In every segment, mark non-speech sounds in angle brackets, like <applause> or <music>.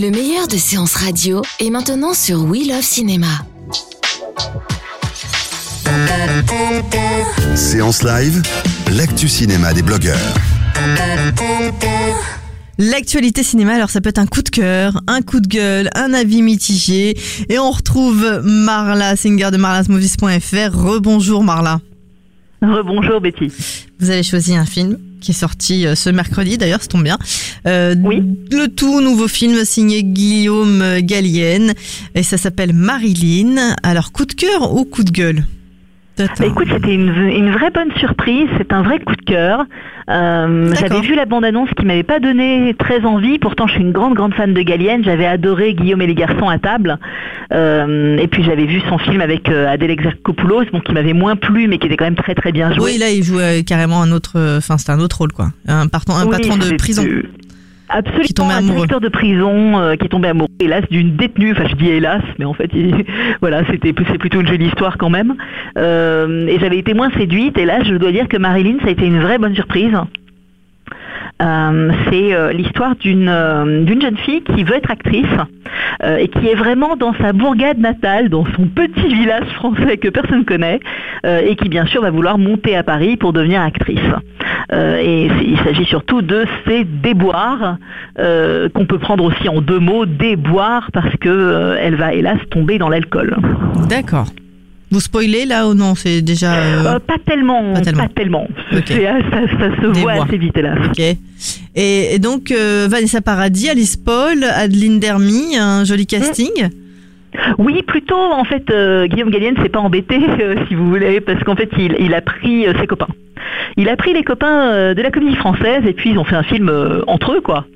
Le meilleur de séances radio est maintenant sur We Love Cinéma. Séance live, l'actu cinéma des blogueurs. L'actualité cinéma, alors ça peut être un coup de cœur, un coup de gueule, un avis mitigé. Et on retrouve Marla Singer de marlasmovies.fr. Rebonjour Marla. Rebonjour Betty. Vous avez choisi un film qui est sorti euh, ce mercredi, d'ailleurs, ça tombe bien. Euh, Oui. Le tout nouveau film signé Guillaume Gallienne. Et ça s'appelle Marilyn. Alors, coup de cœur ou coup de gueule? Bah, écoute, c'était une, une vraie bonne surprise, c'est un vrai coup de cœur. Euh, j'avais vu la bande-annonce qui m'avait pas donné très envie, pourtant je suis une grande grande fan de Gallienne, j'avais adoré Guillaume et les garçons à table. Euh, et puis j'avais vu son film avec euh, Adèle Exarchopoulos, bon, qui m'avait moins plu mais qui était quand même très très bien joué. Oui, là, il joue euh, carrément un autre. Enfin, c'était un autre rôle, quoi. Un, patron, un Oui, patron de prison. Absolument, Qui tombait un amoureux. directeur de prison euh, qui est tombé amoureux, hélas, d'une détenue. Enfin, je dis hélas, mais en fait, il- <laughs> voilà, c'était c'est plutôt une jolie histoire quand même. Euh, et j'avais été moins séduite. Et là, je dois dire que Marilyn, ça a été une vraie bonne surprise. Euh, c'est euh, l'histoire d'une euh, d'une jeune fille qui veut être actrice et qui est vraiment dans sa bourgade natale, dans son petit village français que personne connaît, euh, et qui bien sûr va vouloir monter à Paris pour devenir actrice. Euh, et il s'agit surtout de ses déboires, euh, qu'on peut prendre aussi en deux mots, déboires, parce que euh, elle va hélas tomber dans l'alcool. D'accord. Vous spoilez là ou non? C'est déjà. euh, Euh, pas tellement, pas tellement. C'est- Ok. Ça, ça se Des voit assez vite hélas. Et, et donc euh, Vanessa Paradis, Alice Paul, Adeline Dermy, un joli casting? Oui, plutôt en fait, Guillaume Gallienne s'est pas embêté, <laughs> si vous voulez, parce qu'en fait, il, il a pris ses copains. Il a pris les copains euh, de la comédie française et puis ils ont fait un film euh, entre eux, quoi,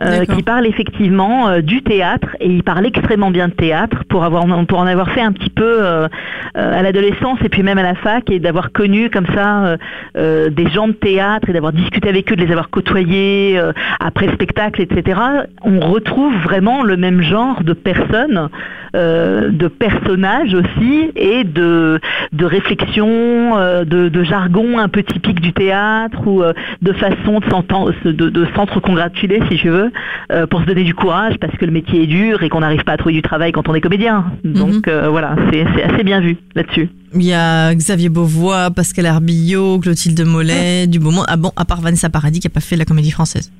euh, qui parle effectivement euh, du théâtre et il parle extrêmement bien de théâtre pour avoir pour en avoir fait un petit peu euh, à l'adolescence et puis même à la fac et d'avoir connu comme ça des gens de théâtre et d'avoir discuté avec eux, de les avoir côtoyés après le spectacle, etc. On retrouve vraiment le même genre de personnes, euh, de personnages aussi et de, de réflexion, euh, de, de jargon un peu typique du théâtre ou euh, de façon de s'entendre- de, de s'entre-congratuler si je veux, euh, pour se donner du courage parce que le métier est dur et qu'on n'arrive pas à trouver du travail quand on est comédien. Donc euh, voilà, c'est assez bien vu là-dessus. Il y a Xavier Beauvois, Pascal Arbillot, Clotilde Mollet, du Beaumont. Ah bon, à part Vanessa Paradis qui a pas fait la comédie française.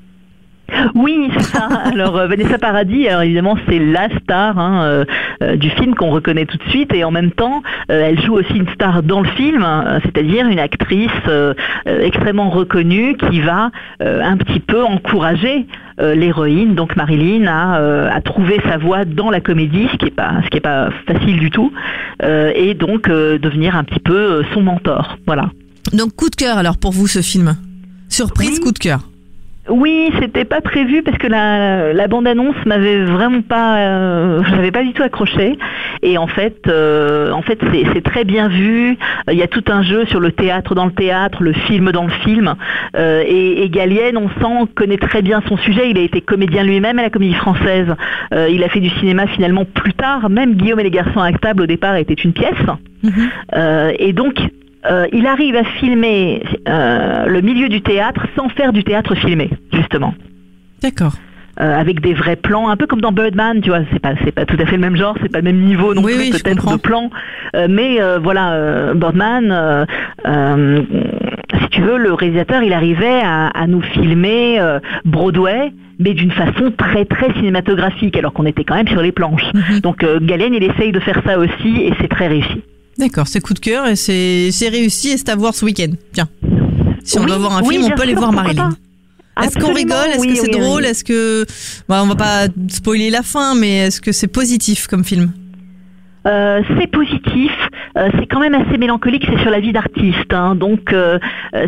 Oui, c'est ça. <laughs> Alors euh, Vanessa Paradis, alors évidemment c'est la star hein, euh, euh, du film qu'on reconnaît tout de suite et en même temps elle joue aussi une star dans le film, hein, c'est-à-dire une actrice extrêmement reconnue qui va un petit peu encourager l'héroïne, donc Marilyn, à, à trouver sa voie dans la comédie, ce qui est pas ce qui est pas facile du tout, et donc devenir un petit peu son mentor. Voilà. Donc coup de cœur alors pour vous ce film? Surprise, Oui. coup de cœur. Oui, c'était pas prévu parce que la, la bande-annonce m'avait vraiment pas, euh, je n'avais pas du tout accroché. Et en fait, euh, en fait, c'est très bien vu. Il y a tout un jeu sur le théâtre dans le théâtre, le film dans le film. Euh, et, et Gallienne, on sent, connaît très bien son sujet. Il a été comédien lui-même à la Comédie Française. Euh, il a fait du cinéma finalement plus tard. Même Guillaume et les garçons à table au départ était une pièce. Euh, et donc, euh, il arrive à filmer euh, le milieu du théâtre sans faire du théâtre filmé, justement. D'accord. Euh, avec des vrais plans, un peu comme dans Birdman, tu vois, c'est pas c'est pas tout à fait le même genre, c'est pas le même niveau non Oui, plus oui, peut-être de plan, Euh, mais euh, voilà, Birdman, si tu veux, le réalisateur, il arrivait à, à nous filmer Broadway, mais d'une façon très très cinématographique, alors qu'on était quand même sur les planches. Mhm. Donc Galen, il essaye de faire ça aussi, et c'est très réussi. D'accord, c'est coup de cœur et c'est c'est réussi et c'est à voir ce week-end. Tiens. Si on Oui, doit voir un oui, film, on peut aller voir Marilyn. Est-ce qu'on rigole? Est-ce que c'est drôle? Est-ce que. Bon, on va pas spoiler la fin, mais est-ce que c'est positif comme film? Euh, c'est positif, euh, c'est quand même assez mélancolique, c'est sur la vie d'artiste. hein. Donc, euh,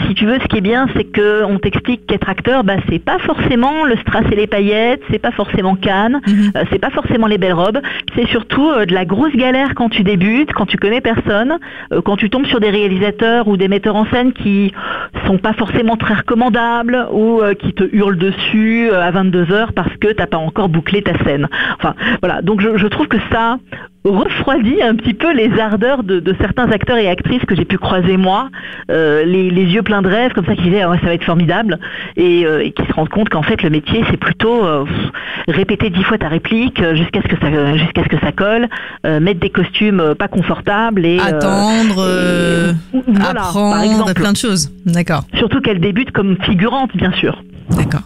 si tu veux, ce qui est bien, c'est que on t'explique qu'être acteur, bah, c'est pas forcément le strass et les paillettes, c'est pas forcément Cannes, euh, c'est pas forcément les belles robes, c'est surtout de la grosse galère quand tu débutes, quand tu connais personne, quand tu tombes sur des réalisateurs ou des metteurs en scène qui sont pas forcément très recommandables ou qui te hurlent dessus à 22 heures parce que t'as pas encore bouclé ta scène. Enfin, voilà. Donc, je, je trouve que ça refroidit un petit peu les ardeurs de, de certains acteurs et actrices que j'ai pu croiser moi, euh, les, les yeux pleins de rêves comme ça qui disaient ouais, ça va être formidable et, euh, et qui se rendent compte qu'en fait le métier c'est plutôt euh, répéter dix fois ta réplique jusqu'à ce que ça jusqu'à ce que ça colle, euh, mettre des costumes pas confortables et Attendre, euh, et- voilà, par apprendre, exemple. plein de choses. D'accord, Surtout qu'elle débute comme figurante bien sûr. d'accord.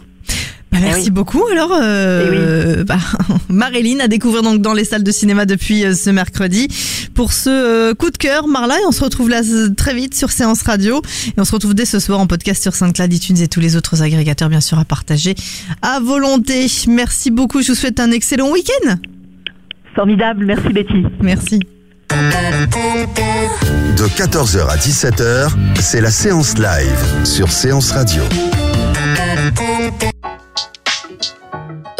Bah, merci Eh oui. beaucoup. Alors, euh, bah, <laughs> Marilyn a découvert donc dans les salles de cinéma depuis euh, ce mercredi pour ce euh, coup de cœur. Marla, et on se retrouve là euh, très vite sur Séance Radio. Et on se retrouve dès ce soir en podcast sur SoundCloud, iTunes et tous les autres agrégateurs, bien sûr, à partager à volonté. Merci beaucoup. Je vous souhaite un excellent week-end. Formidable, merci Betty. Merci. De 14h à 17h, c'est la séance live sur Séance Radio.